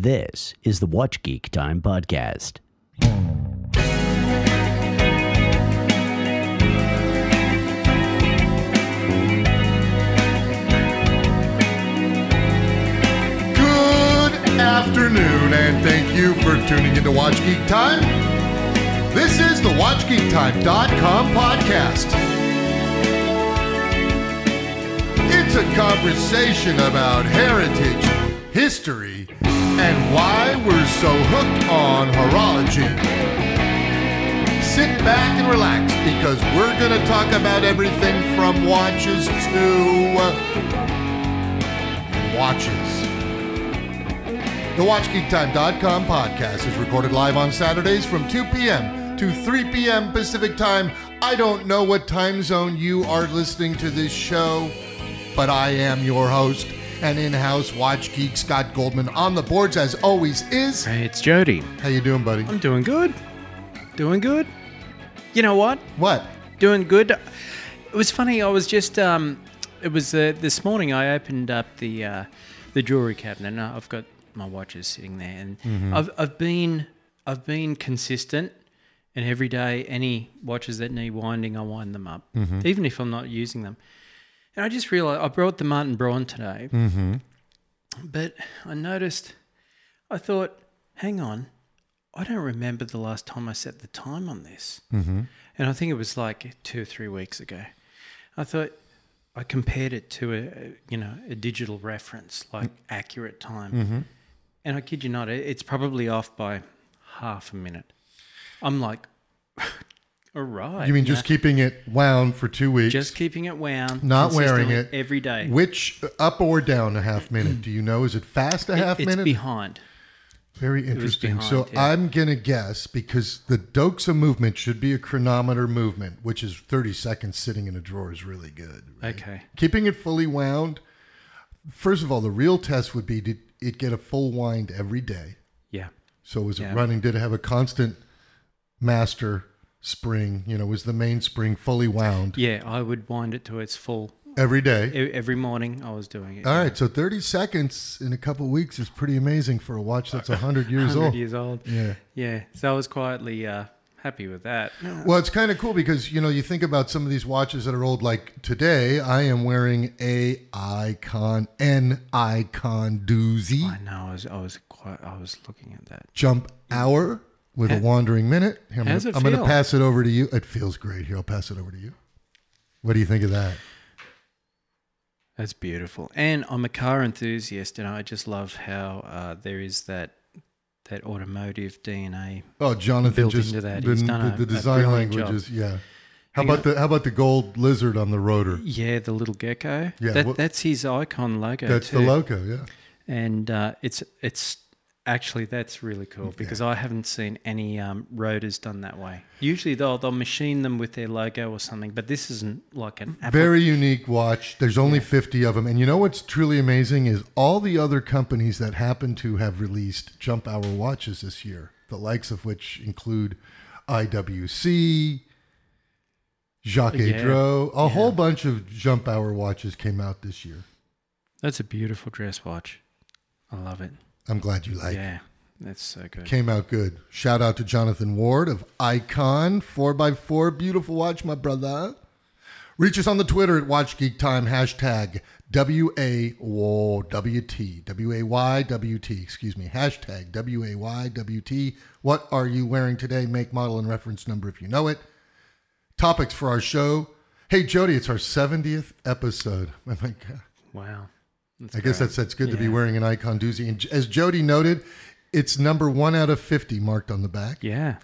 This is the Watch Geek Time Podcast. Good afternoon, and thank you for tuning into Watch Geek Time. This is the WatchGeekTime.com podcast. It's a conversation about heritage, history, and why we're so hooked on horology. Sit back and relax because we're going to talk about everything from watches to uh, watches. The WatchGeekTime.com podcast is recorded live on Saturdays from 2 p.m. to 3 p.m. Pacific Time. I don't know what time zone you are listening to this show, but I am your host and in-house Watch Geek Scott Goldman on the boards as always is. Hey, it's Jody. How you doing, buddy? I'm doing good. Doing good. You know what? What? Doing good. It was funny. I was just um, it was uh, this morning. I opened up the uh, the jewelry cabinet. and I've got my watches sitting there, and I've I've been I've been consistent. And every day, any watches that need winding, I wind them up, even if I'm not using them. And I just realized I brought the Martin Braun today, mm-hmm. but I noticed, I thought, hang on, I don't remember the last time I set the time on this. Mm-hmm. And I think it was like two or three weeks ago. I thought I compared it to a you know a digital reference, like mm. accurate time. Mm-hmm. And I kid you not, it's probably off by half a minute. I'm like, right. You mean just keeping it wound for two weeks? just keeping it wound, Not wearing it. every day. Which uh, up or down a half minute? Do you know? Is it fast a It- half it's minute? behind. Very interesting. behind, so yeah. I'm gonna guess because the Doxa movement should be a chronometer movement, which is 30 seconds sitting in a drawer is really good. right? Okay. Keeping it fully wound. First of all, the real test would be did it get a full wind every day? Yeah. So was it running? Did it have a constant master spring? You know, was the main spring fully wound Yeah, I would wind it to its full every day? E- every morning. I was doing it. All right, so 30 seconds in a couple weeks is pretty amazing for a watch that's 100 years 100 old. years old. Yeah. Yeah. So I was quietly uh, happy with that. Well, it's kind of cool because you know you think about some of these watches that are old. Like today, I am wearing a Icon N Icon Duesey I know. I was. I was quite. I was looking at that. jump hour with a wandering minute. I'm How's gonna, it I'm gonna feel? pass it over to you. It feels great. Here, I'll pass it over to you. What do you think of that? That's beautiful. And I'm a car enthusiast, and I just love how uh, there is that that automotive DNA. Oh, Jonathan Built just into that. The, He's done the, a- the design languages. Yeah. How Hang about the how about the gold lizard on the rotor? Yeah, the little gecko. Yeah, That, what- that's his icon logo. That's too. the logo. Yeah. and uh, it's it's actually that's really cool because I haven't seen any um, rotors done that way. Usually they'll they'll machine them with their logo or something, but this isn't like an apple. Very unique watch. There's only 50 of them. And you know what's truly amazing is all the other companies that happen to have released jump hour watches this year, the likes of which include IWC, Jacques Yeah. Dro, a Yeah. whole bunch of jump hour watches came out this year. That's a beautiful dress watch. I love it. I'm glad you like it. yeah, that's so good. Came out good. Shout out to Jonathan Ward of Icon 4x4. Beautiful watch, my brother. Reach us on the Twitter at Watch Geek Time, hashtag W-A-W-T, W-A-Y-W-T, excuse me, hashtag W-A-Y-W-T. What are you wearing today? Make, model, and reference number if you know it. Topics for our show. Hey, Jody, it's our 70th episode. Oh, my God. Wow. That's I guess that's that's good to be wearing an icon Duesey. And as Jody noted, it's number one out of fifty marked on the back. Yeah.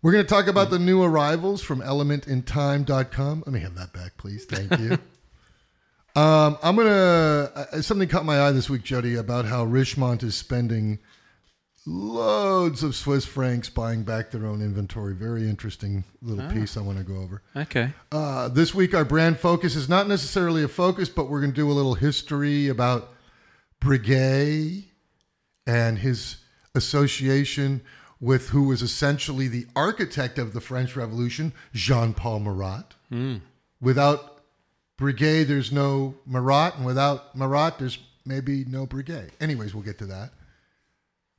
We're going to talk about the new arrivals from elementintime.com. Let me have that back, please. Thank you. um, I'm going to, uh, something caught my eye this week, Jody, about how Richemont is spending loads of Swiss francs buying back their own inventory. Very interesting little piece I want to go over. Okay. Uh, this week, our brand focus is not necessarily a focus, but we're going to do a little history about Breguet and his association with who was essentially the architect of the French Revolution, Jean Paul Marat. Without Breguet, there's no Marat, and without Marat, there's maybe no Breguet. Anyways, we'll get to that.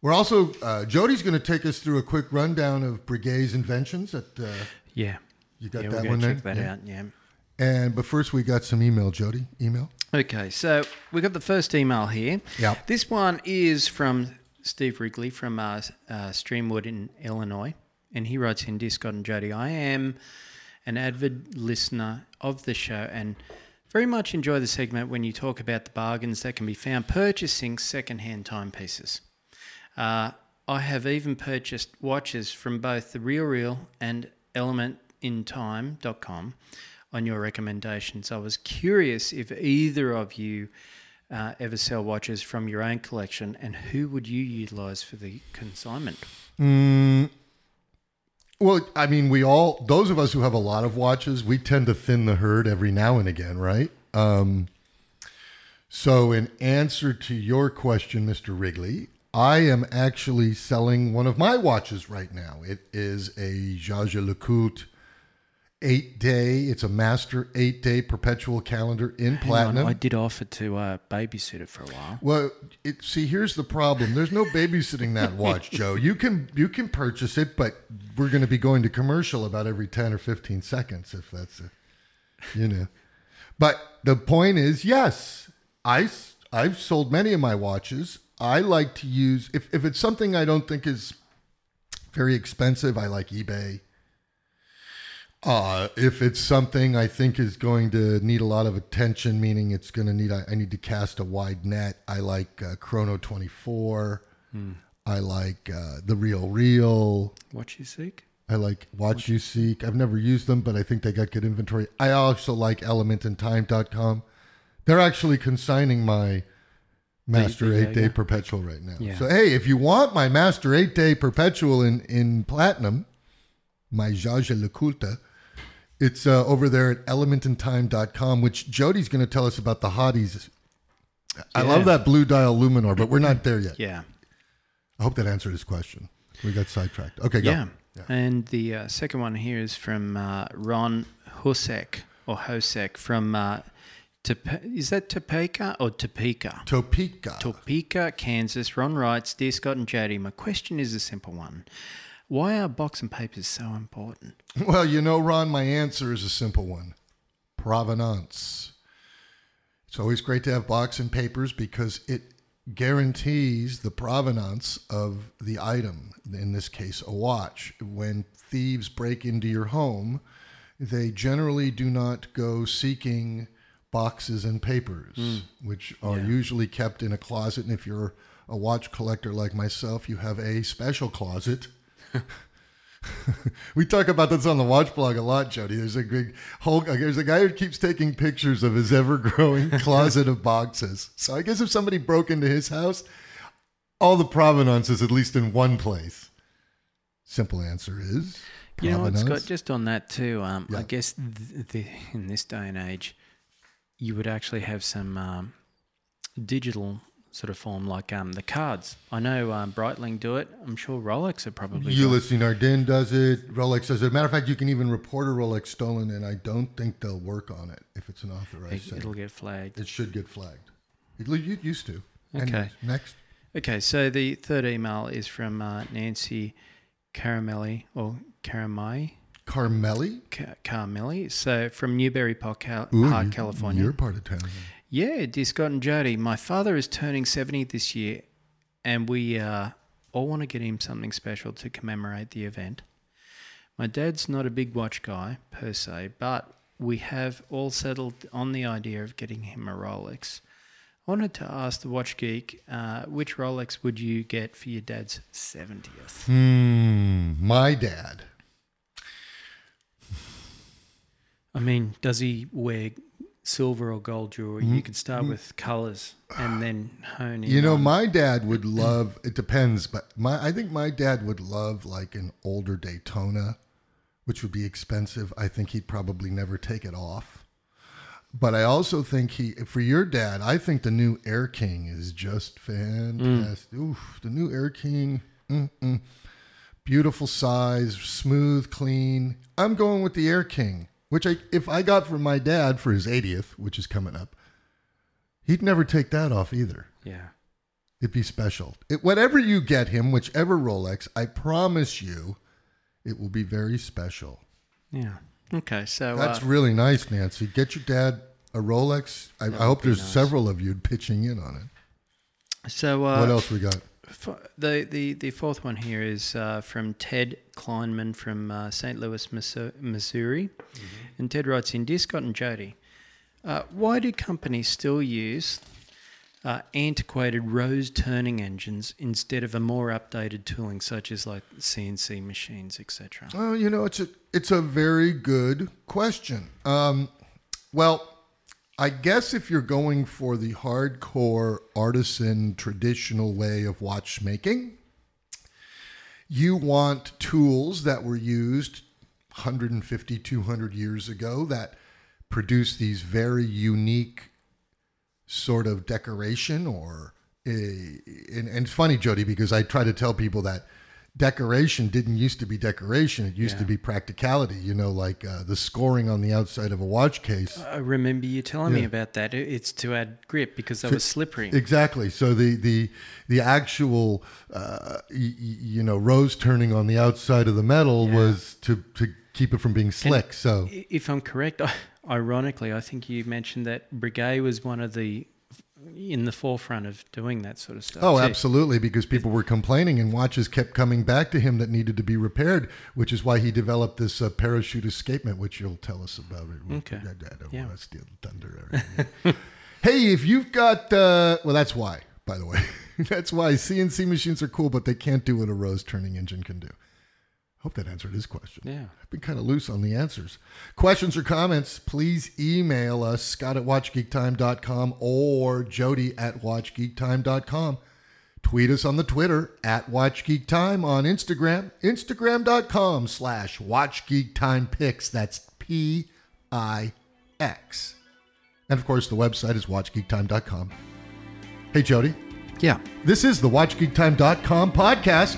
We're also uh, Jody's going to take us through a quick rundown of Breguet's inventions. That uh, Yeah. you got yeah, that one go there. check that Yeah. out. Yeah. And but first we got some email. Jody, email. Okay, so we got the first email here. Yep. This one is from Steve Wrigley from uh, uh, Streamwood in Illinois, and he writes in Dear Scott and Jody, I am an avid listener of the show and very much enjoy the segment when you talk about the bargains that can be found purchasing second-hand timepieces. Uh, I have even purchased watches from both the Real Real and ElementInTime.com on your recommendations. I was curious if either of you uh, ever sell watches from your own collection, and who would you utilize for the consignment? Well, I mean, we all those of us who have a lot of watches, we tend to thin the herd every now and again, right? Um, so, in answer to your question, Mister Wrigley, I am actually selling one of my watches right now. It is a Jaja Lecoultre eight day. It's a master eight day perpetual calendar in Hang on, platinum. I did offer to uh, babysit it for a while. Well, it, see, here's the problem. There's no babysitting that watch, Joe. You can you can purchase it, but we're going to be going to commercial about every ten or fifteen seconds, if that's it. You know. But the point is, yes, I I've sold many of my watches. I like to use if if it's something I don't think is very expensive. I like eBay. Uh, if it's something I think is going to need a lot of attention, meaning it's going to need, I, I need to cast a wide net. I like uh, Chrono 24. I like uh, the Real Real. What you seek? I like WatchUSeek. I've never used them, but I think they got good inventory. I also like elementintime.com. They're actually consigning my Master uh, 8 Day. Perpetual right now. Yeah. So, hey, if you want my Master 8 Day Perpetual in, in Platinum, my Jaja it's uh, over there at elementintime.com, which Jody's going to tell us about the hotties. I Yeah. love that blue dial Luminor, but we're not there yet. Yeah. I hope that answered his question. We got sidetracked. Okay, go. Yeah. And the uh, second one here is from uh, Ron Hosek or Hosek from uh, Top- is that Topeka or Topeka? Topeka. Topeka, Kansas. Ron writes, Dear Scott and Jody, my question is a simple one. Why are box and papers so important? Well, you know, Ron, my answer is a simple one provenance. It's always great to have box and papers because it guarantees the provenance of the item, in this case, a watch. When thieves break into your home, they generally do not go seeking boxes and papers, which are Yeah. usually kept in a closet. And if you're a watch collector like myself, you have a special closet. we talk about this on the watch blog a lot, Jody. There's a big whole. There's a guy who keeps taking pictures of his ever-growing closet of boxes. So I guess if somebody broke into his house, all the provenance is at least in one place. Simple answer is You know what. Scott? Just on that too, um, I guess th- in this day and age, you would actually have some um, digital sort of form like um, the cards. I know um, Breitling do it. I'm sure Rolex are probably doing it. Ulysse Nardin does it. Rolex does it. Matter of fact, you can even report a Rolex stolen, and I don't think they'll work on it if it's an authorized It, it'll get flagged. It should get flagged. It, it used to. Okay. Anyways, next. Okay, so the third email is from uh, Nancy Caramelli or Caramai. Carmelli. Ca- Carmelli. So from Newbury Park, Cal- Ooh, Park you- California. Your part of town. Yeah, dear Scott and Jody, my father is turning 70 this year, and we uh, all want to get him something special to commemorate the event. My dad's not a big watch guy per se, but we have all settled on the idea of getting him a Rolex. I wanted to ask the watch geek, uh, which Rolex would you get for your dad's 70th? Hmm. My dad. I mean, does he wear silver or gold jewelry? You mm-hmm. could start mm-hmm. with colors and then hone in. You know, on- my dad would love. It depends, but my I think my dad would love like an older Daytona, which would be expensive. I think he'd probably never take it off. But I also think he, for your dad, I think the new Air King is just fantastic. Mm. Oof, the new Air King, mm-mm. beautiful size, smooth, clean. I'm going with the Air King, which I, if I got for my dad for his 80th, which is coming up, he'd never take that off either. yeah. It'd be special. It, whatever you get him, whichever Rolex, I promise you, it will be very special. Yeah. Okay. So That's uh, really nice, Nancy. Get your dad a Rolex. I, I hope there's nice. several of you pitching in on it. so uh, what else we got? The the the fourth one here is uh, from Ted Kleinman from uh, St. Louis, Missouri, and Ted writes in, "Dear Scott and Jody, uh, why do companies still use?" Uh, antiquated rose turning engines instead of a more updated tooling such as like CNC machines, etc. Well, you know, it's a it's a very good question. Um, well, I guess if you're going for the hardcore artisan traditional way of watchmaking, you want tools that were used 150, 200 years ago that produce these very unique sort of decoration or a, and, and it's funny jody because i try to tell people that decoration didn't used to be decoration it used to be practicality you know like uh, the scoring on the outside of a watch case I remember you telling me about that. It's to add grip because they was slippery. exactly so the the the actual uh, y- you know rose turning on the outside of the metal Yeah. was to to keep it from being slick so If I'm correct, ironically, I think you mentioned that Breguet was one of the in the forefront of doing that sort of stuff. Oh, too. absolutely, because people were complaining and watches kept coming back to him that needed to be repaired, which is why he developed this uh, parachute escapement, which you'll tell us about. It. Okay. I, I don't Yeah. want to steal the thunder. hey, if you've got, uh, well, that's why, by the way. that's why CNC machines are cool, but they can't do what a rose turning engine can do. Hope that answered his question. Yeah. I've been kind of loose on the answers. Questions or comments, please email us, scott at watchgeektime.com or jody at watchgeektime.com. Tweet us on the Twitter at watchgeektime on Instagram, instagram.com slash watchgeektimepics. That's P-I-X. And of course, the website is watchgeektime.com. Hey, Jody, Yeah. this is the watchgeektime.com podcast.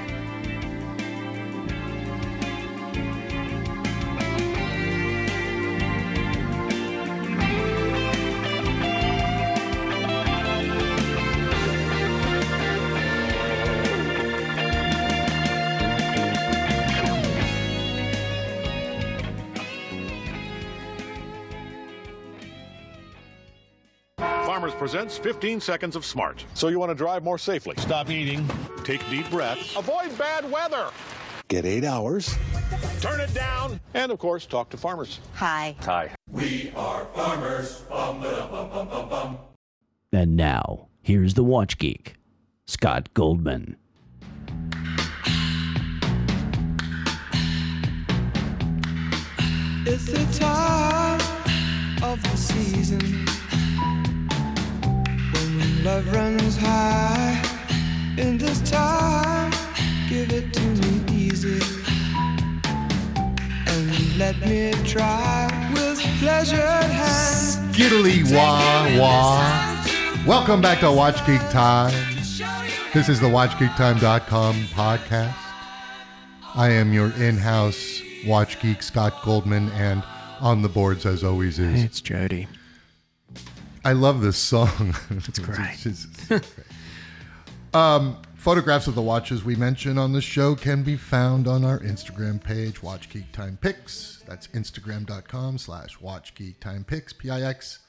Farmers 15 seconds of smart. So you want to drive more safely. Stop eating, take deep breaths, Avoid bad weather. Get eight hours. turn it down. And of course, talk to farmers. Hi. Hi. We are farmers. And now, here's the Watch Geek, Scott Goldman. It's the time of the season when love runs high. In this time, give it to me easy and let me try with pleasured hands. Skiddly wah wah. Welcome back to Watch Geek Time. This is the WatchGeekTime.com podcast. I am your in-house Watch Geek, Scott Goldman, and on the boards, as always, is It's Jody. I love this song. It's great. um, photographs of the watches we mention on the show can be found on our Instagram page, Watch Geek Time Pics. That's Instagram.com slash Watch Geek Time Pics, P-I-X.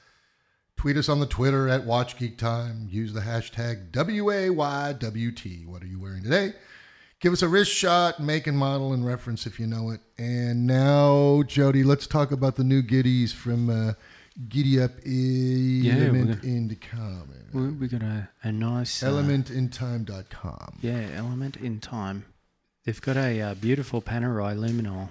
Tweet us on the Twitter at Watch Geek Time. Use the hashtag WAYWT. What are you wearing today? Give us a wrist shot, make and model, and reference if you know it. And now, Jody, let's talk about the new giddies from uh, Giddy Up we're Element gonna- in the Common. We, we got a, a nice uh, elementintime.com. Yeah, element in time. They've got a uh, beautiful Panerai Luminor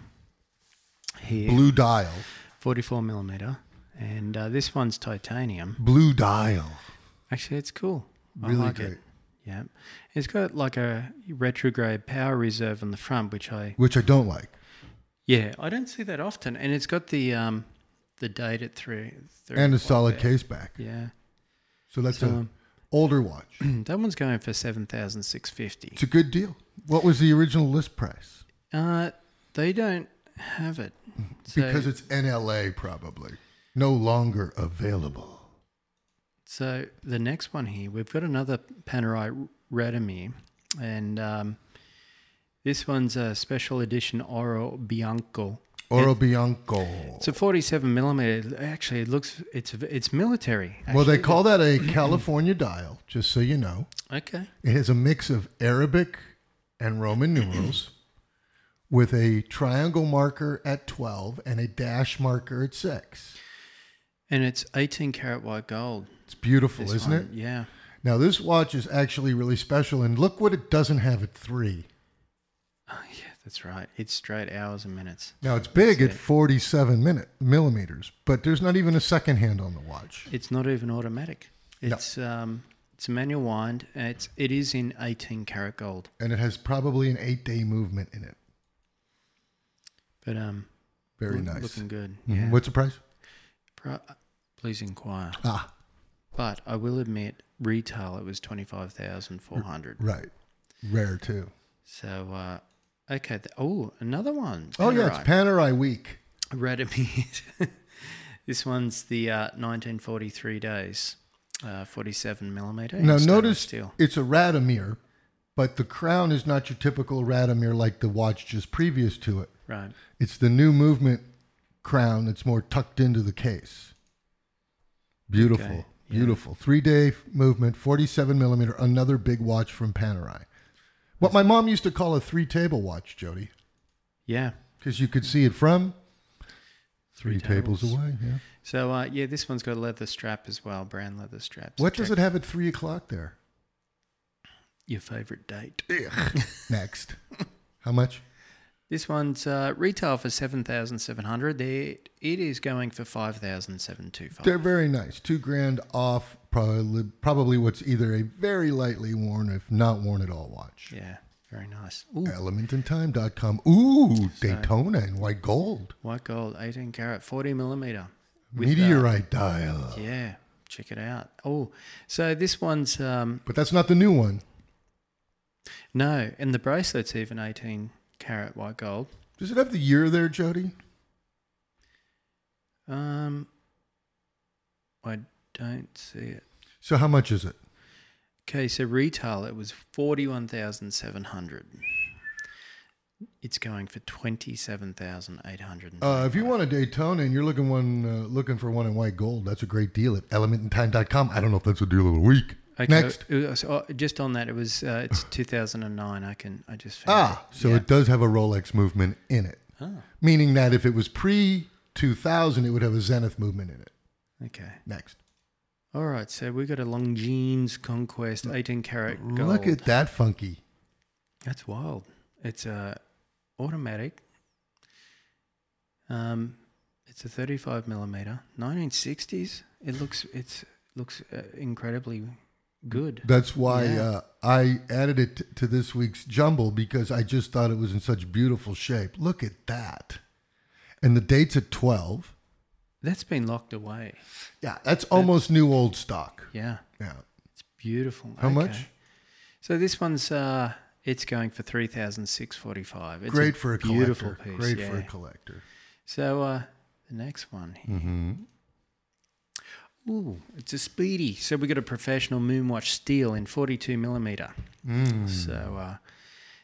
here, Blue dial. 44 millimeter, and uh, this one's titanium. Blue dial. Actually, it's cool. I Really like great. It. Yeah, it's got like a retrograde power reserve on the front, which I Which I don't like. yeah I don't see that often, and it's got the um the date at three. And a solid there. case back. Yeah, So that's So, a um, older watch. that one's going for seven thousand six fifty. It's a good deal. What was the original list price? Uh, they don't have it So Because it's NLA probably. No longer available. So the next one here, we've got another Panerai Radiomir, and um, this one's a special edition Oro Bianco. Oro Bianco. It's a 47 millimeter. Actually, it looks it's it's military. Well, they call that a California dial, just so you know. okay. It has a mix of Arabic and Roman numerals with a triangle marker at 12 and a dash marker at 6. And it's 18 karat white gold. It's beautiful, isn't one. it? Yeah. Now, this watch is actually really special, and look what it doesn't have at 3. That's right. It's straight hours and minutes. Now, it's big That's at it. 47 minute millimeters, but there's not even a second hand on the watch. It's not even automatic. No. It's um, it's a manual wind. And it's it is in 18 karat gold. And it has probably an eight day movement in it. But um, Very look- nice. looking good. Mhm. Yeah. What's the price? Pri- please inquire. Ah, But I will admit, retail it was twenty five thousand four hundred. right. Rare too. So uh, okay. th- oh, another one. Oh, yeah, it's Panerai Week. Radiomir. this one's the uh, 1943 days, uh, 47 millimeter. Now, stainless notice steel. it's a Radiomir, but the crown is not your typical Radiomir like the watch just previous to it. Right. It's the new movement crown that's more tucked into the case. Beautiful. Okay, yeah. Beautiful. Three day movement, 47 millimeter, another big watch from Panerai. What my mom used to call a three table watch, Jody, Yeah. because you could see it from three, tables. tables. away. Yeah. So uh, yeah, this one's got a leather strap as well, brown leather straps. What does it have at three o'clock there? Your favorite date. Next. How much? This one's uh, retail for seven thousand seven hundred. There, it is going for five thousand seven two They're five. very nice. Two grand off, probably probably what's either a very lightly worn, if not worn at all, watch. Yeah, very nice. Ooh, ElementInTime.com. Ooh, Daytona in white gold. white gold, eighteen karat, forty millimeter. with, uh, Meteorite dial. Yeah, check it out. Oh, so this one's um, But that's not the new one. no, and the bracelet's even eighteen karat white gold. Does it have the year there, Jody? Um, I don't see it. So how much is it? Okay, so retail it was forty one thousand seven hundred. It's going for twenty seven thousand eight hundred. Uh, if you want a Daytona and you're looking one uh, looking for one in white gold, that's a great deal at ElementInTime.com. I don't know if that's a deal of the week. Next. was- oh, just on that, it was uh, it's two thousand and nine. I can I just found Ah, it. so Yeah. it does have a Rolex movement in it. Oh, Meaning that if it was pre 2000, it would have a Zenith movement in it. okay. Next. All right, so we got a Longines Conquest eighteen karat gold. Look at that funky. That's wild. It's a automatic. Um, it's a 35 millimeter, 1960s. It looks it's looks uh, incredibly good. That's why Yeah. uh, I added it t- to this week's jumble because I just thought it was in such beautiful shape. Look at that. And the date's at 12. That's been locked away. Yeah, that's almost new old stock. Yeah, Yeah. it's beautiful. How Okay. much? So this one's uh, it's going for 3,645. It's Great for a collector. beautiful piece. Great yeah. for a collector. So uh, the next one here. Mm-hmm. Ooh, it's a speedy. So we got a professional Moonwatch steel in 42 millimeter. Mm. So uh,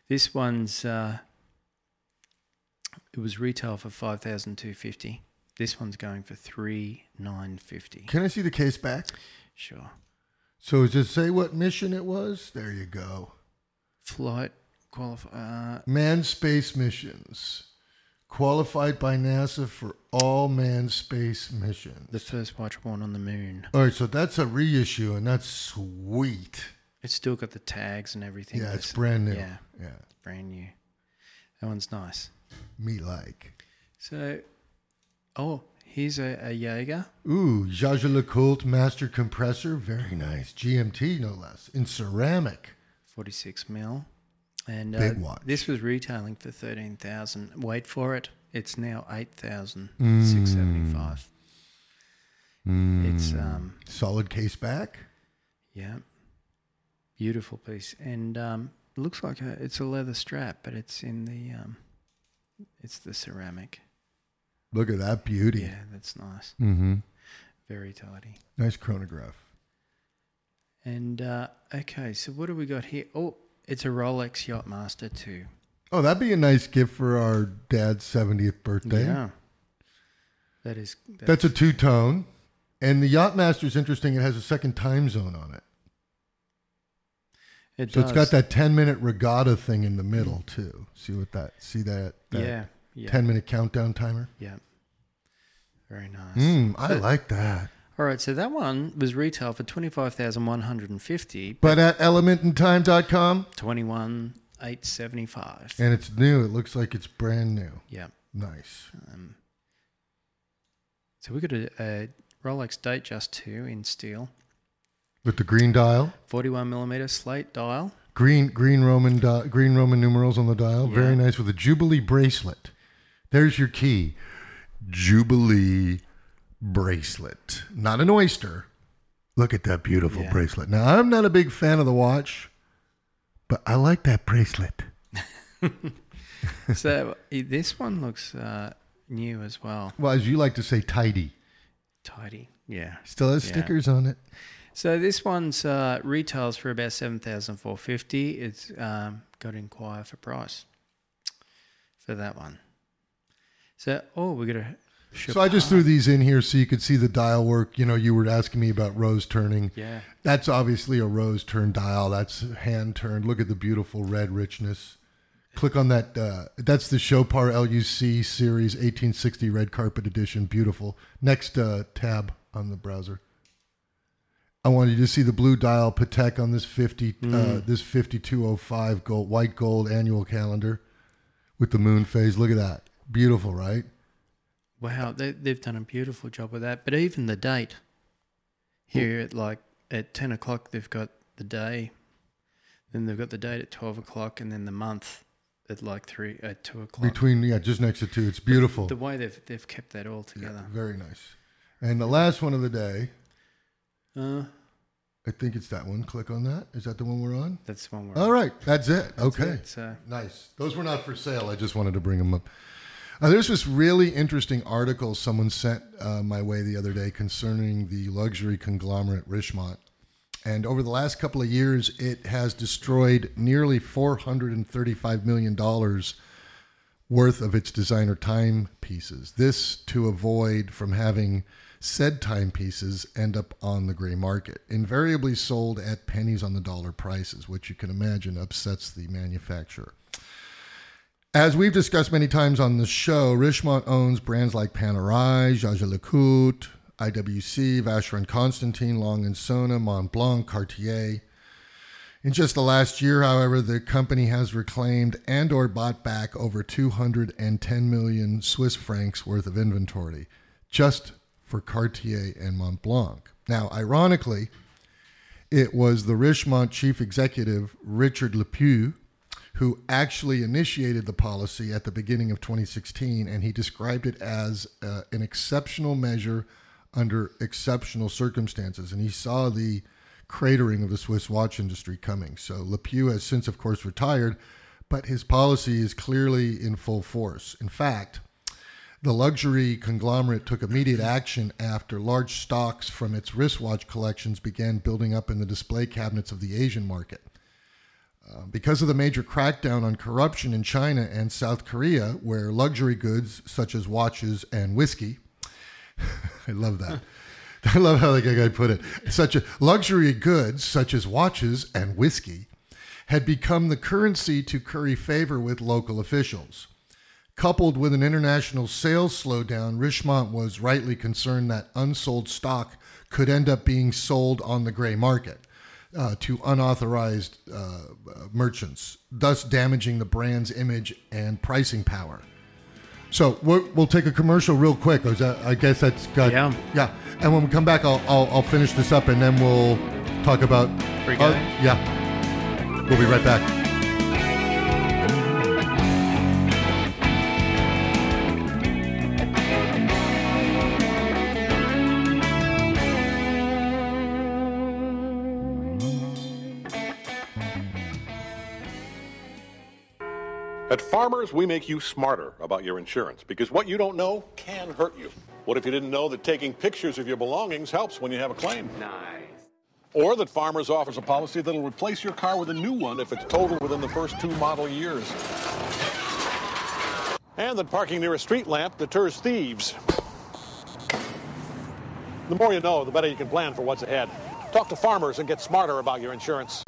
this one's uh, it was retail for five thousand two fifty. This one's going for three nine fifty. Can I see the case back? Sure. So does it say what mission it was? There you go. Flight qualify. Uh, Manned space missions. Qualified by NASA for all manned space missions. the first watch worn on the moon. All right, so that's a reissue, and that's sweet. It's still got the tags and everything. Yeah, it's brand new. Yeah, Yeah, brand new. That one's nice. me like. So, oh, here's a, a Jaeger. Ooh, Jaeger LeCoultre Master Compressor, very nice. GMT, no less, in ceramic. 46 mil. And uh, Big watch. this was retailing for 13,000. Wait for it. It's now 8,675. It's um Solid case back. yeah. Beautiful piece and um it looks like a, it's a leather strap but it's in the um it's the ceramic. Look at that beauty. Yeah, that's nice. Mm-hmm. Very tidy. Nice chronograph. And uh, okay, so what do we got here? Oh, it's a Rolex Yachtmaster too. Oh, that'd be a nice gift for our dad's 70th birthday. Yeah. That is. That's a two tone. And the Yachtmaster is interesting. It has a second time zone on it. It So it's got that 10 minute regatta thing in the middle, too. See what that, see that? that Yeah. Yeah. 10 minute countdown timer? Yeah. Very nice. Mm, I like that. All right, so that one was retail for twenty five thousand one hundred and fifty, But at elementintime.com, twenty one eight seventy five. and it's new. It looks like it's brand new. Yeah. Nice. Um, so we got a, a Rolex Datejust two in steel, With the green dial, forty one millimeter slate dial. green green Roman di- green Roman numerals on the dial. Very nice with a Jubilee bracelet. There's your key. Jubilee bracelet. Not an oyster. Look at that beautiful Yeah. bracelet. Now, I'm not a big fan of the watch, but I like that bracelet. so this one looks uh, new as well, Well, as you like to say, tidy. tidy. Yeah. Still has Yeah. stickers on it. So this one's uh, retails for about seven thousand four fifty. It's um, got to inquire for price for that one. So oh, we got a. So I just threw these in here so you could see the dial work. You know, you were asking me about rose turning. Yeah. That's obviously a rose turn dial. That's hand turned. Look at the beautiful red richness. Click on that. Uh, that's the Chopard LUC series 1860 red carpet edition. Beautiful. Next uh, tab on the browser. I wanted you to see the blue dial Patek on this 50 uh, this 5205 gold white gold annual calendar with the moon phase. Look at that. Beautiful, right? Wow, they, they've done a beautiful job with that. But even the date here at like at 10 o'clock, they've got the day. Then they've got the date at 12 o'clock and then the month at like 3 at 2 o'clock. Between yeah, just next to two. It's beautiful. The way they've, they've kept that all together. Very nice. And the last one of the day, Uh, I think it's that one. Click on that. Is that the one we're on? that's the one we're on. All right, that's it. That's okay. it, so- Nice. Those were not for sale. I just wanted to bring them up. Uh, there's this really interesting article someone sent uh, my way the other day concerning the luxury conglomerate Richemont. And over the last couple of years, it has destroyed nearly $435 million worth of its designer timepieces. This to avoid from having said timepieces end up on the gray market, invariably sold at pennies on the dollar prices, which you can imagine upsets the manufacturer. As we've discussed many times on the show, Richemont owns brands like Panerai, Jaeger-LeCoultre, IWC, Vacheron Constantin, Lange & Söhne, Mont Blanc, Cartier. In just the last year, however, the company has reclaimed and or bought back over 210 million Swiss francs worth of inventory just for Cartier and Montblanc. Now, ironically, it was the Richemont chief executive, Richard Lepeu, who actually initiated the policy at the beginning of 2016, and he described it as uh, an exceptional measure under exceptional circumstances. And he saw the cratering of the Swiss watch industry coming. So Lepeu has since, of course, retired, but his policy is clearly in full force. In fact, the luxury conglomerate took immediate action after large stocks from its wristwatch collections began building up in the display cabinets of the Asian market. Uh, because of the major crackdown on corruption in China and South Korea, where luxury goods such as watches and whiskey, I love that. I love how the guy put it. Such a luxury goods such as watches and whiskey had become the currency to curry favor with local officials. Coupled with an international sales slowdown, Richemont was rightly concerned that unsold stock could end up being sold on the gray market uh, to unauthorized uh, merchants, thus damaging the brand's image and pricing power. So we're, we'll take a commercial real quick. Or is that, I guess that's got Yeah. yeah. And when we come back, I'll, I'll I'll finish this up, and then we'll talk about uh, yeah. We'll be right back. At Farmers, we make you smarter about your insurance because what you don't know can hurt you. What if you didn't know that taking pictures of your belongings helps when you have a claim? Nice. Or that Farmers offers a policy that'll replace your car with a new one if it's totaled within the first two model years. And that parking near a street lamp deters thieves. The more you know, the better you can plan for what's ahead. Talk to farmers and get smarter about your insurance.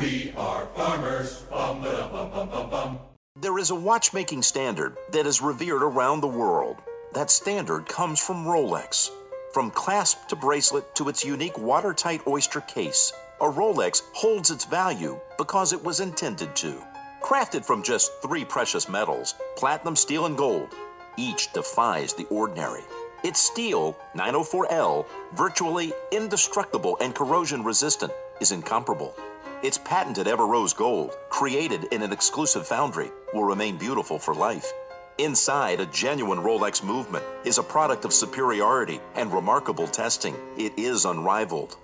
There is a watchmaking standard that is revered around the world. That standard comes from Rolex. From clasp to bracelet to its unique watertight oyster case, a Rolex holds its value because it was intended to. Crafted from just three precious metals platinum, steel, and gold, each defies the ordinary. Its steel, 904L, virtually indestructible and corrosion resistant, is incomparable. Its patented Everose Gold, created in an exclusive foundry, will remain beautiful for life. Inside, a genuine Rolex movement is a product of superiority and remarkable testing. It is unrivaled.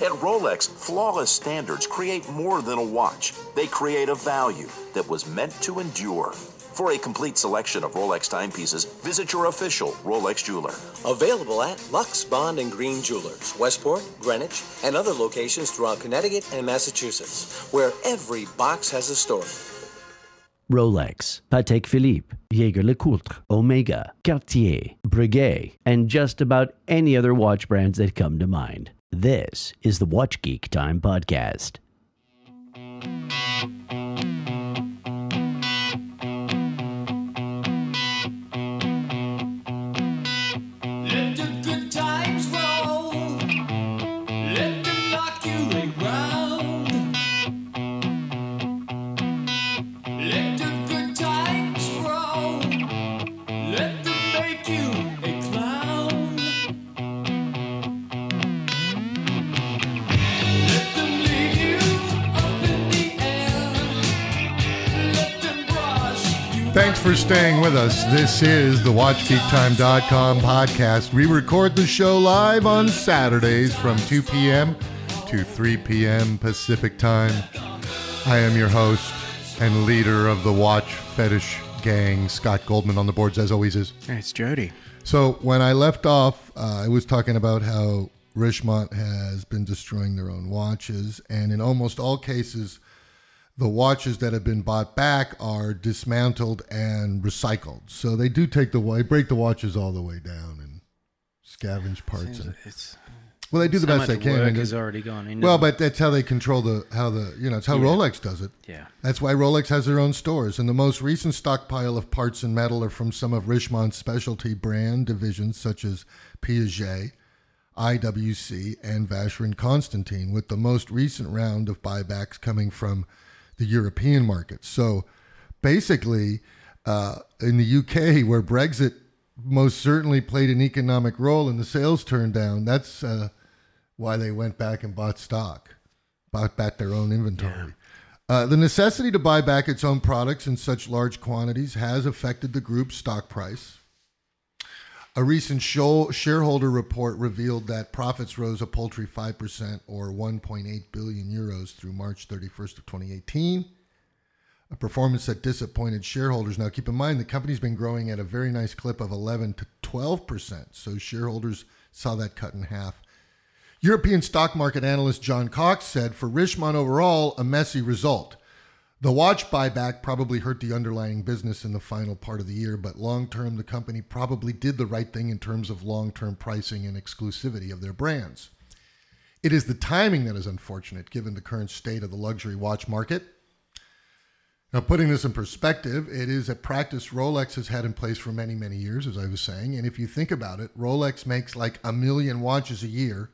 At Rolex, flawless standards create more than a watch. They create a value that was meant to endure. For a complete selection of Rolex timepieces, visit your official Rolex jeweler. Available at Lux, Bond, and Green Jewelers, Westport, Greenwich, and other locations throughout Connecticut and Massachusetts, where every box has a story. Rolex, Patek Philippe, Jaeger LeCoultre, Omega, Cartier, Breguet, and just about any other watch brands that come to mind. This is the Watch Geek Time Podcast. For staying with us. This is the WatchGeekTime.com podcast. We record the show live on Saturdays from 2 p.m. to 3 p.m. Pacific time. I am your host and leader of the Watch Fetish Gang, Scott Goldman on the boards, as always is. It's Jody. So when I left off, uh, I was talking about how Richemont has been destroying their own watches, and in almost all cases, the watches that have been bought back are dismantled and recycled. So they do take the they break the watches all the way down and scavenge parts. And, It's well, they do the best they can. Work and has it- already gone into well, but that's how they control the how the you know it's how Yeah. Rolex does it. yeah, That's why Rolex has their own stores, and the most recent stockpile of parts and metal are from some of Richemont's specialty brand divisions, such as Piaget, IWC, and Vacheron Constantin, with the most recent round of buybacks coming from the European markets. So, basically, uh, in the UK, where Brexit most certainly played an economic role and the sales turned down, that's uh, why they went back and bought stock, bought back their own inventory. Uh, the necessity to buy back its own products in such large quantities has affected the group's stock price. A recent shareholder report revealed that profits rose a paltry 5% or 1.8 billion euros through March 31st of 2018. A performance that disappointed shareholders. Now, keep in mind, the company's been growing at a very nice clip of 11 to 12%, so shareholders saw that cut in half. European stock market analyst John Cox said for Richemont overall, a messy result. The watch buyback probably hurt the underlying business in the final part of the year, but long term, the company probably did the right thing in terms of long term pricing and exclusivity of their brands. It is the timing that is unfortunate given the current state of the luxury watch market. Now, putting this in perspective, it is a practice Rolex has had in place for many, many years, as I was saying. And if you think about it, Rolex makes like a million watches a year.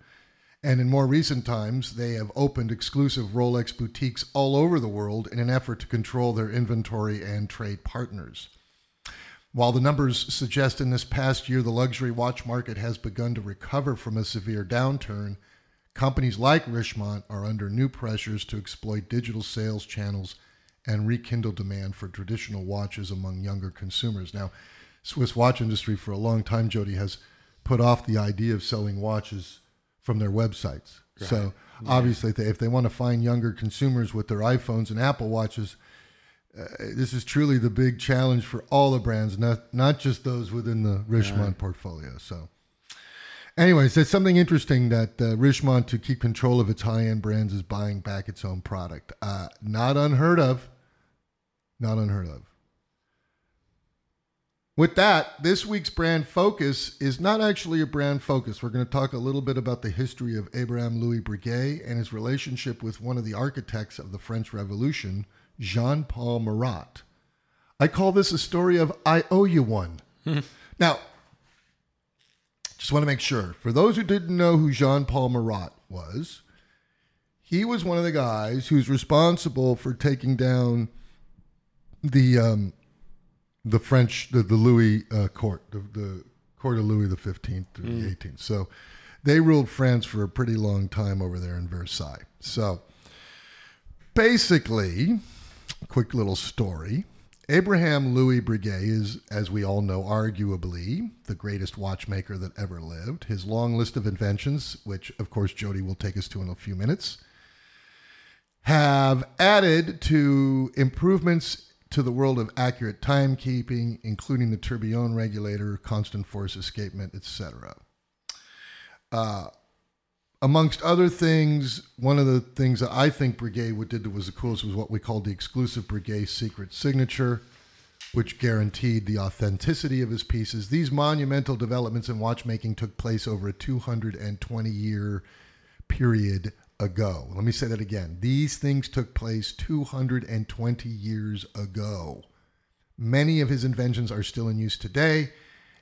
And in more recent times, they have opened exclusive Rolex boutiques all over the world in an effort to control their inventory and trade partners. While the numbers suggest in this past year the luxury watch market has begun to recover from a severe downturn, companies like Richemont are under new pressures to exploit digital sales channels and rekindle demand for traditional watches among younger consumers. Now, Swiss watch industry for a long time, Jody, has put off the idea of selling watches from their websites. So obviously, if they, if they want to find younger consumers with their iPhones and Apple watches, uh, this is truly the big challenge for all the brands, not not just those within the Richemont portfolio. So, Anyways, it's something interesting that uh, Richemont, to keep control of its high-end brands, is buying back its own product. Uh, not unheard of. Not unheard of. With that, this week's brand focus is not actually a brand focus. We're going to talk a little bit about the history of Abraham Louis Breguet and his relationship with one of the architects of the French Revolution, Jean Paul Marat. I call this a story of I owe you one. now, just want to make sure. For those who didn't know who Jean Paul Marat was, he was one of the guys who's responsible for taking down the um, the French, the, the Louis uh, court, the, the court of Louis the Fifteenth to the Eighteenth. So they ruled France for a pretty long time over there in Versailles. So basically, quick little story. Abraham Louis Breguet is, as we all know, arguably the greatest watchmaker that ever lived. His long list of inventions, which of course Jody will take us to in a few minutes, have added to improvements to the world of accurate timekeeping, including the tourbillon regulator, constant force escapement, etc. Uh, amongst other things, one of the things that I think would did that was the coolest was what we called the exclusive Breguet secret signature, which guaranteed the authenticity of his pieces. These monumental developments in watchmaking took place over a 220 year period ago. Let me say that again. These things took place 220 years ago. Many of his inventions are still in use today,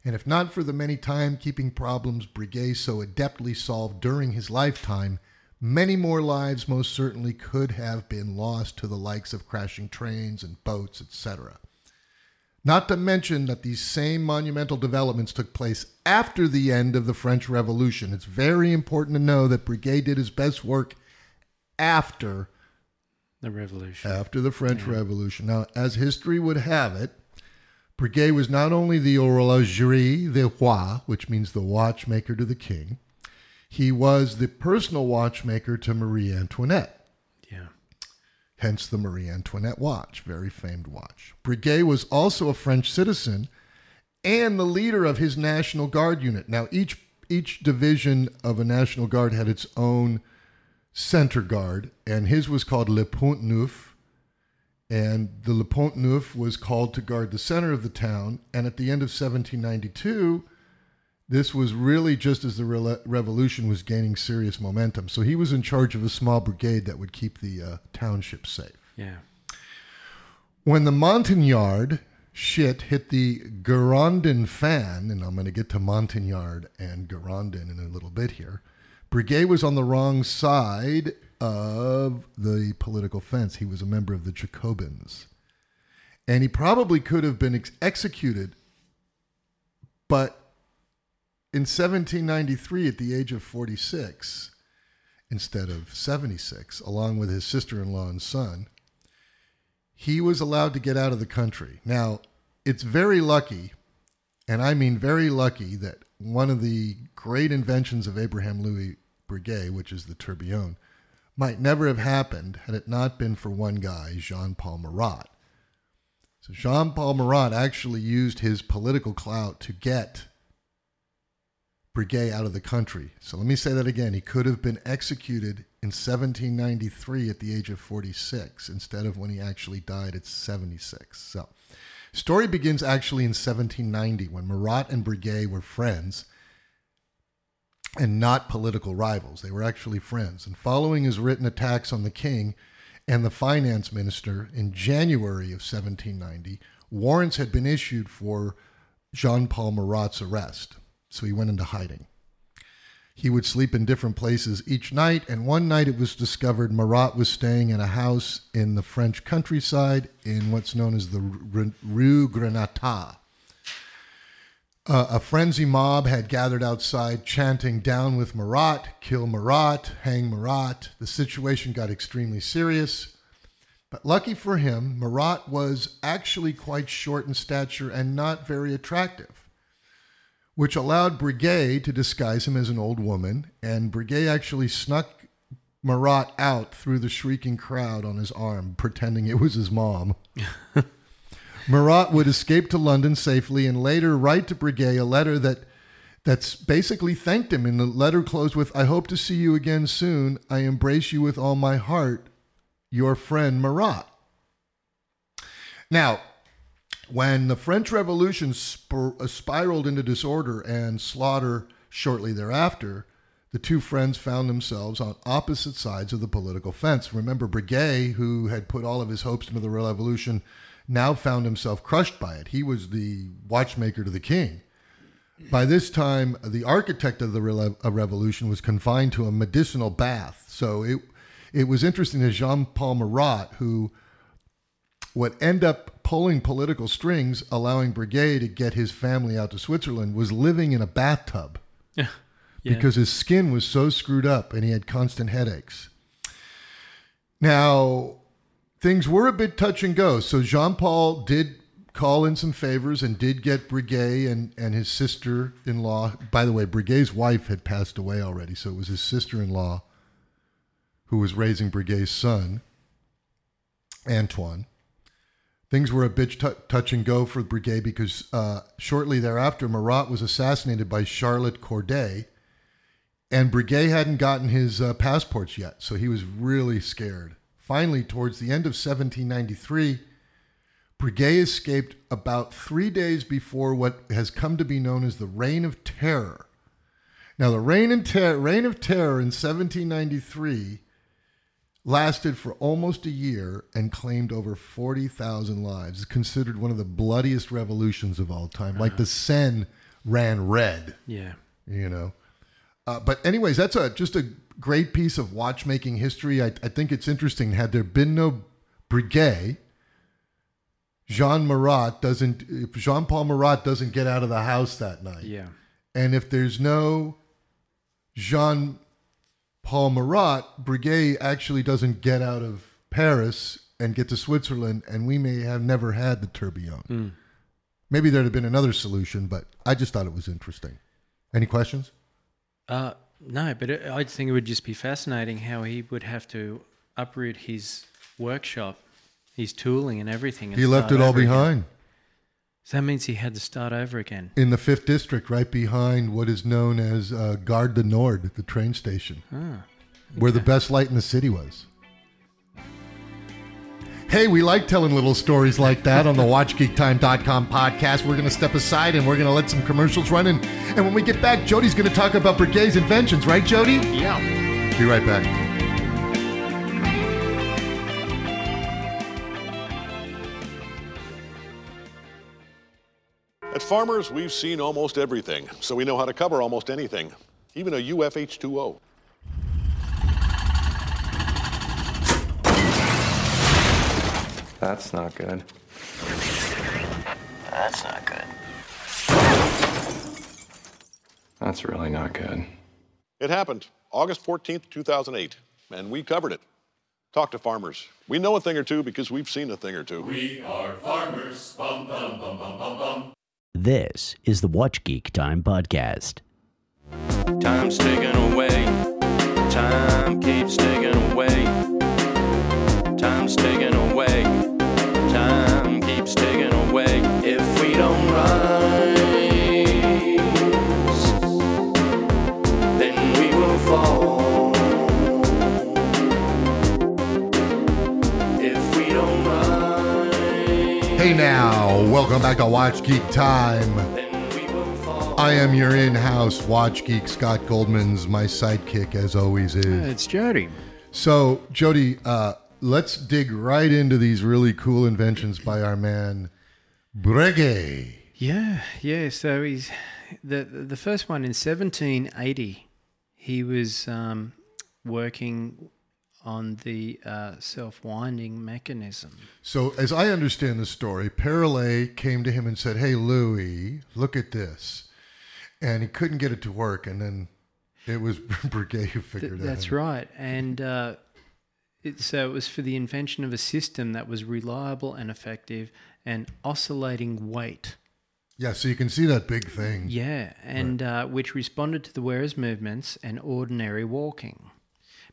and if not for the many timekeeping problems Breguet so adeptly solved during his lifetime, many more lives most certainly could have been lost to the likes of crashing trains and boats, etc. Not to mention that these same monumental developments took place after the end of the French Revolution. It's very important to know that Breguet did his best work after The revolution. after the French Revolution. Now, as history would have it, Breguet was not only the horlogerie des rois, which means the watchmaker to the king, he was the personal watchmaker to Marie Antoinette. Hence the Marie Antoinette watch, very famed watch. Breguet was also a French citizen and the leader of his National Guard unit. Now, each each division of a National Guard had its own center guard, and his was called Le Pont Neuf. And the Le Pont Neuf was called to guard the center of the town. And at the end of 1792, this was really just as the rela- revolution was gaining serious momentum. So he was in charge of a small brigade that would keep the uh, township safe. Yeah. When the Montagnard shit hit the Girondin fan, and I'm going to get to Montagnard and Girondin in a little bit here, Breguet was on the wrong side of the political fence. He was a member of the Jacobins. And he probably could have been ex- executed, but in 1793, at the age of 46, instead of 76, along with his sister in law and son, he was allowed to get out of the country. Now, it's very lucky, and I mean very lucky, that one of the great inventions of Abraham Louis Breguet, which is the tourbillon, might never have happened had it not been for one guy, Jean Paul Marat. So Jean Paul Marat actually used his political clout to get Breguet out of the country. So let me say that again. He could have been executed in 1793 at the age of 46 instead of when he actually died at 76. So, story begins actually in 1790 when Marat and Breguet were friends and not political rivals. They were actually friends. And following his written attacks on the king and the finance minister in January of 1790, warrants had been issued for Jean Paul Marat's arrest. So he went into hiding. He would sleep in different places each night, and one night it was discovered Marat was staying in a house in the French countryside in what's known as the Rue Grenata. Uh, a frenzy mob had gathered outside chanting, Down with Marat, kill Marat, hang Marat. The situation got extremely serious. But lucky for him, Marat was actually quite short in stature and not very attractive, which allowed Breguet to disguise him as an old woman. And Breguet actually snuck Marat out through the shrieking crowd on his arm, pretending it was his mom. Marat would escape to London safely and later write to Breguet a letter that that's basically thanked him. And the letter closed with, I hope to see you again soon. I embrace you with all my heart. Your friend Marat. Now, when the French Revolution uh, spiraled into disorder and slaughter shortly thereafter, the two friends found themselves on opposite sides of the political fence. Remember, Breguet, who had put all of his hopes into the revolution, now found himself crushed by it. He was the watchmaker to the king. By this time, the architect of the rele- uh, revolution was confined to a medicinal bath. So it it was interesting that Jean Paul Marat, who would end up pulling political strings, allowing Breguet to get his family out to Switzerland, was living in a bathtub Yeah. because his skin was so screwed up and he had constant headaches. Now, things were a bit touch and go. So Jean Paul did call in some favors and did get Breguet and, and his sister in law. By the way, Breguet's wife had passed away already, so it was his sister in law who was raising Breguet's son, Antoine. Things were a bit t- touch and go for Breguet because uh, shortly thereafter, Marat was assassinated by Charlotte Corday, and Breguet hadn't gotten his uh, passports yet, so he was really scared. Finally, towards the end of 1793, Breguet escaped about three days before what has come to be known as the Reign of Terror. Now, the Reign, in ter- Reign of Terror in 1793 lasted for almost a year and claimed over 40,000 lives. It's considered one of the bloodiest revolutions of all time. Like the Seine ran red, Yeah. you know. Uh, but anyways, that's a just a great piece of watchmaking history. I, I think it's interesting. Had there been no Breguet, Jean Marat doesn't. If Jean Paul Marat doesn't get out of the house that night, Yeah. and if there's no Jean Paul Marat, Breguet actually doesn't get out of Paris and get to Switzerland, and we may have never had the tourbillon. Maybe there'd have been another solution, but I just thought it was interesting. Any questions? Uh, no, but it, I think it would just be fascinating how he would have to uproot his workshop, his tooling, and everything. And He left it all again. behind So that means he had to start over again. in the fifth district, right behind what is known as uh, Gare du Nord, the train station, where the best light in the city was. Hey, we like telling little stories like that on the WatchGeekTime.com podcast. We're going to step aside and we're going to let some commercials run. And, and when we get back, Jody's going to talk about Breguet's inventions, right, Jody? Yeah. Be right back. At Farmers, we've seen almost everything, so we know how to cover almost anything, even a UFH2O. That's not good. That's not good. That's really not good. It happened August 14th, 2008, and we covered it. Talk to farmers. We know a thing or two because we've seen a thing or two. This is the Watch Geek Time Podcast. Time's ticking away. Time keeps ticking away. Now, welcome back to Watch Geek Time. then we will fall. I am your in house Watch Geek, Scott Goldman's my sidekick, as always, is. It's Jody. So, Jody, uh, let's dig right into these really cool inventions by our man Breguet. Yeah, yeah. So he's the the first one in 1780. He was um, working on the uh, self winding mechanism. So, as I understand the story, Perrelet came to him and said, Hey, Louis, look at this. And he couldn't get it to work. And then it was Breguet who Th- figured it out. that's right, and uh, it, so it was for the invention of a system that was reliable and effective and oscillating weight. Yeah, so you can see that big thing. Yeah, and uh, which responded to the wearer's movements and ordinary walking.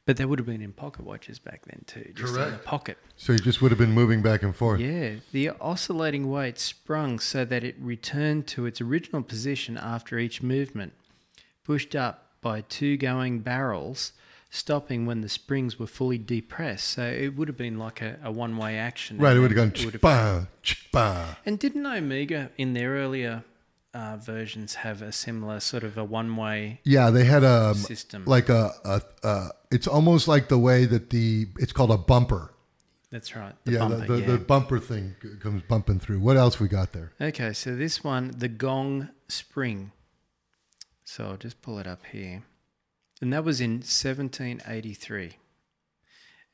But they would have been in pocket watches back then too, just in the pocket. So you just would have been moving back and forth. Yeah, the oscillating weight sprung so that it returned to its original position after each movement. pushed up by two going barrels, stopping when the springs were fully depressed. So it would have been like a, a one way action. Right, it would have gone it would have- chpa, chpa. And didn't Omega in their earlier uh, versions have a similar sort of a one way? Yeah, they had a System. like a, a, a it's almost like the way that the it's called a bumper. That's right. The yeah, bumper, the, the, yeah. the bumper thing comes bumping through. What else we got there? Okay, so this one, the Gong Spring. So I'll just pull it up here. And that was in 1783.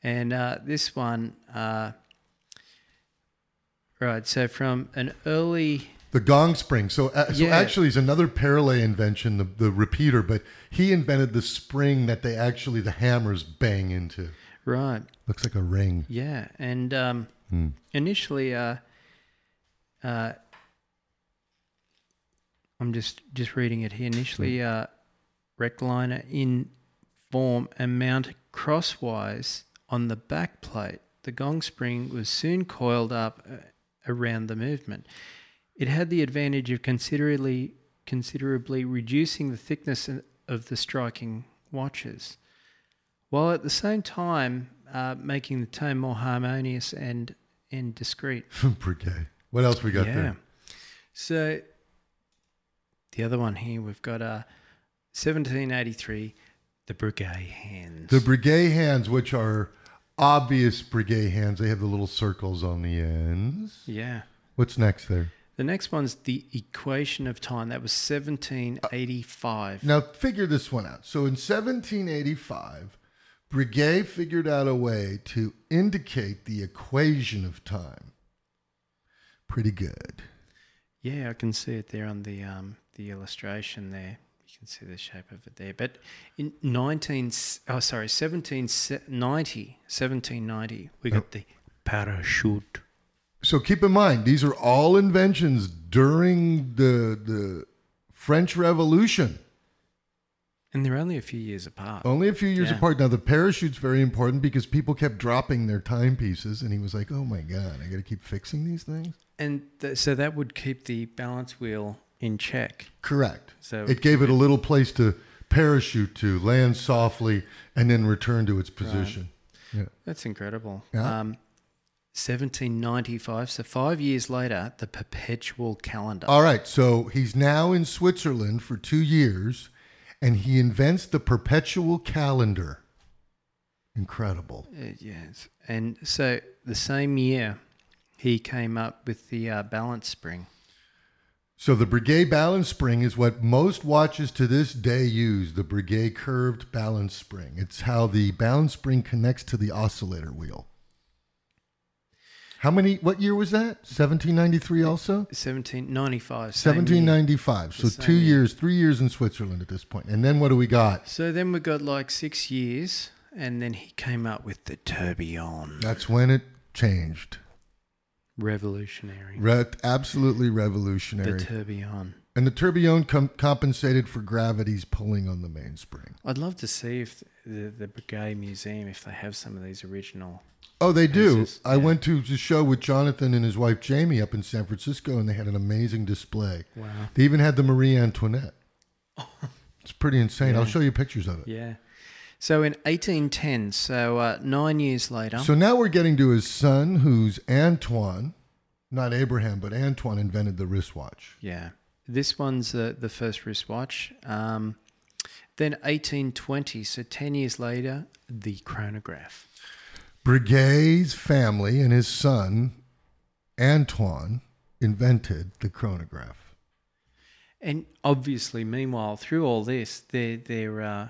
And uh, this one, uh, right, so from an early. The gong spring. So, uh, so Yeah. actually, it's another Perle invention, the, the repeater, but he invented the spring that they actually the hammers bang into. Right. Looks like a ring. Yeah, and um, Hmm. initially, uh, uh, I'm just just reading it here. Initially, uh, rectilinear in form and mount crosswise on the back plate. The gong spring was soon coiled up uh, around the movement. It had the advantage of considerably considerably reducing the thickness of the striking watches while at the same time uh, making the tone more harmonious and and discreet. Breguet. What else we got there? Yeah. So the other one here we've got uh, 1783, the Breguet hands. The Breguet hands, which are obvious Breguet hands, they have the little circles on the ends. yeah. What's next there? The next one's the equation of time. That was 1785. Now, figure this one out. So, in 1785, Breguet figured out a way to indicate the equation of time. Pretty good. Yeah, I can see it there on the um, the illustration there. You can see the shape of it there. But in 19 oh sorry, 1790, 1790, we got the parachute. So, keep in mind, these are all inventions during the, the French Revolution. And they're only a few years apart. Only a few years Yeah. apart. Now, the parachute's very important because people kept dropping their timepieces, and he was like, oh my God, I got to keep fixing these things. And th- so that would keep the balance wheel in check. Correct. So it gave it a little place to parachute to, land softly, and then return to its position. Yeah. That's incredible. Yeah. Um, 1795, so five years later, the perpetual calendar. All right. So he's now in Switzerland for two years, and he invents the perpetual calendar. Incredible. Uh, yes. And so the same year, he came up with the uh, balance spring. So the Breguet balance spring is what most watches to this day use, the Breguet curved balance spring. It's how the balance spring connects to the oscillator wheel. How many what year was that? 1793 also? 1795. same year. 1795. So 2 year. years, 3 years in Switzerland at this point. And then what do we got? So then we got like six years, and then he came up with the tourbillon. That's when it changed. Revolutionary. Re- absolutely revolutionary. the tourbillon. and the tourbillon com- compensated for gravity's pulling on the mainspring. I'd love to see if the, the Breguet Museum, if they have some of these original. Oh, they do. I went to the show with Jonathan and his wife Jamie up in San Francisco, and they had an amazing display. Wow. They even had the Marie Antoinette. It's pretty insane. I'll show you pictures of it. Yeah. So in 1810, so uh, nine years later. So now we're getting to his son, who's Antoine, not Abraham, but Antoine invented the wristwatch. Yeah. This one's uh, the first wristwatch. Um, then 1820, so 10 years later, the chronograph. Breguet's family and his son, Antoine, invented the chronograph. And obviously, meanwhile, through all this, they're, they're uh,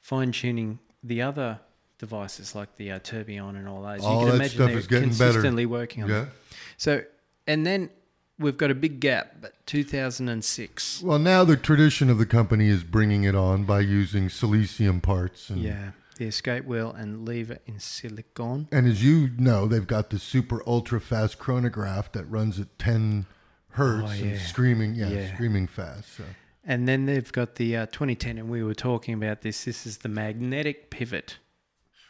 fine tuning the other devices like the uh, tourbillon and all those. All you that can imagine stuff they're is getting better. consistently working on Yeah. them. So, and then we've got a big gap, but 2006. Well, now the tradition of the company is bringing it on by using silicium parts. And, Yeah, the escape wheel and lever in silicon. And as you know, they've got the super ultra fast chronograph that runs at 10 hertz Oh, and screaming, yeah, Yeah. screaming fast. So. And then they've got the uh, 2010, and we were talking about this. This is the magnetic pivot.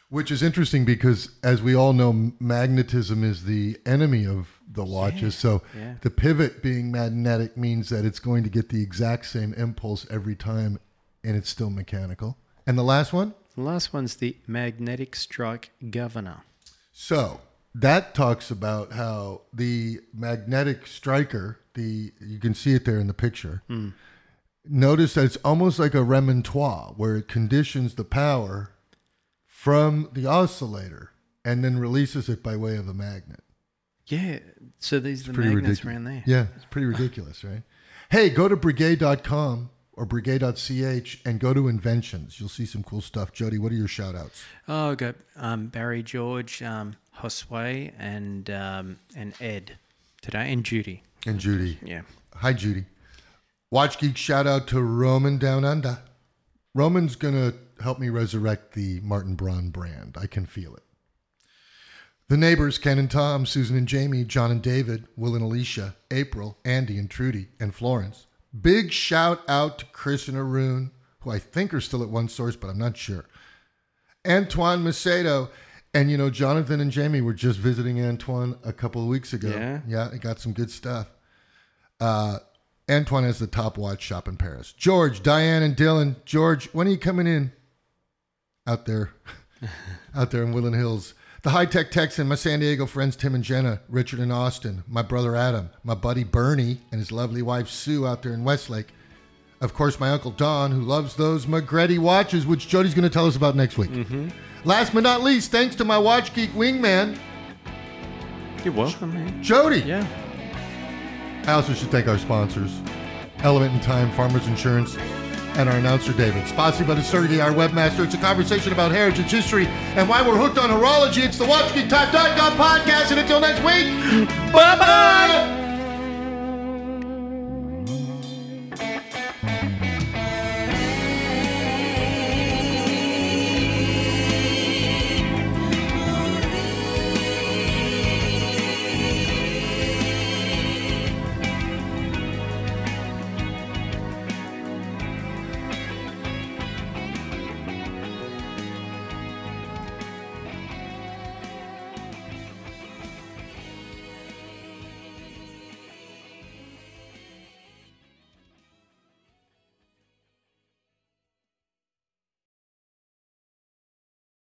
Which is interesting because, as we all know, magnetism is the enemy of the watches. so yeah. the pivot being magnetic means that it's going to get the exact same impulse every time and it's still mechanical. And the last one? The last one's the Magnetic Strike Governor. So that talks about how the magnetic striker, the you can see it there in the picture. Hmm. Notice that it's almost like a remontoire where it conditions the power from the oscillator and then releases it by way of a magnet. Yeah. So these are the magnets ridiculous. around there. Yeah, it's pretty ridiculous, right? Hey, go to breguet.com or breguet.ch and go to inventions. You'll see some cool stuff. Jody, what are your shout outs? Oh, I got um, Barry George, um, Josue, and um, and Ed today, and Judy. And Judy. Yeah. Hi, Judy. Watch Geek shout out to Roman Down Under. Roman's going to help me resurrect the Martin Braun brand. I can feel it. The neighbors, Ken and Tom, Susan and Jamie, John and David, Will and Alicia, April, Andy and Trudy, and Florence. Big shout out to Chris and Arun, who I think are still at one source, but I'm not sure. Antoine Macedo. And, you know, Jonathan and Jamie were just visiting Antoine a couple of weeks ago. Yeah? Yeah, he got some good stuff. Uh, Antoine has the top watch shop in Paris. George, Diane, and Dylan. George, when are you coming in? Out there, out there in Woodland Hills. The high tech Texan, my San Diego friends Tim and Jenna, Richard and Austin, my brother Adam, my buddy Bernie, and his lovely wife Sue out there in Westlake. Of course, my uncle Don, who loves those Magretti watches, which Jody's going to tell us about next week. Mm-hmm. Last but not least, thanks to my Watch Geek wingman, You're welcome, man. Jody. Yeah. I also should thank our sponsors, Element in Time, Farmers Insurance, and our announcer, David. Spasiba to Sergey, our webmaster. It's a conversation about heritage, history, and why we're hooked on horology. It's the WatchGeekTime.com podcast, and until next week, bye-bye!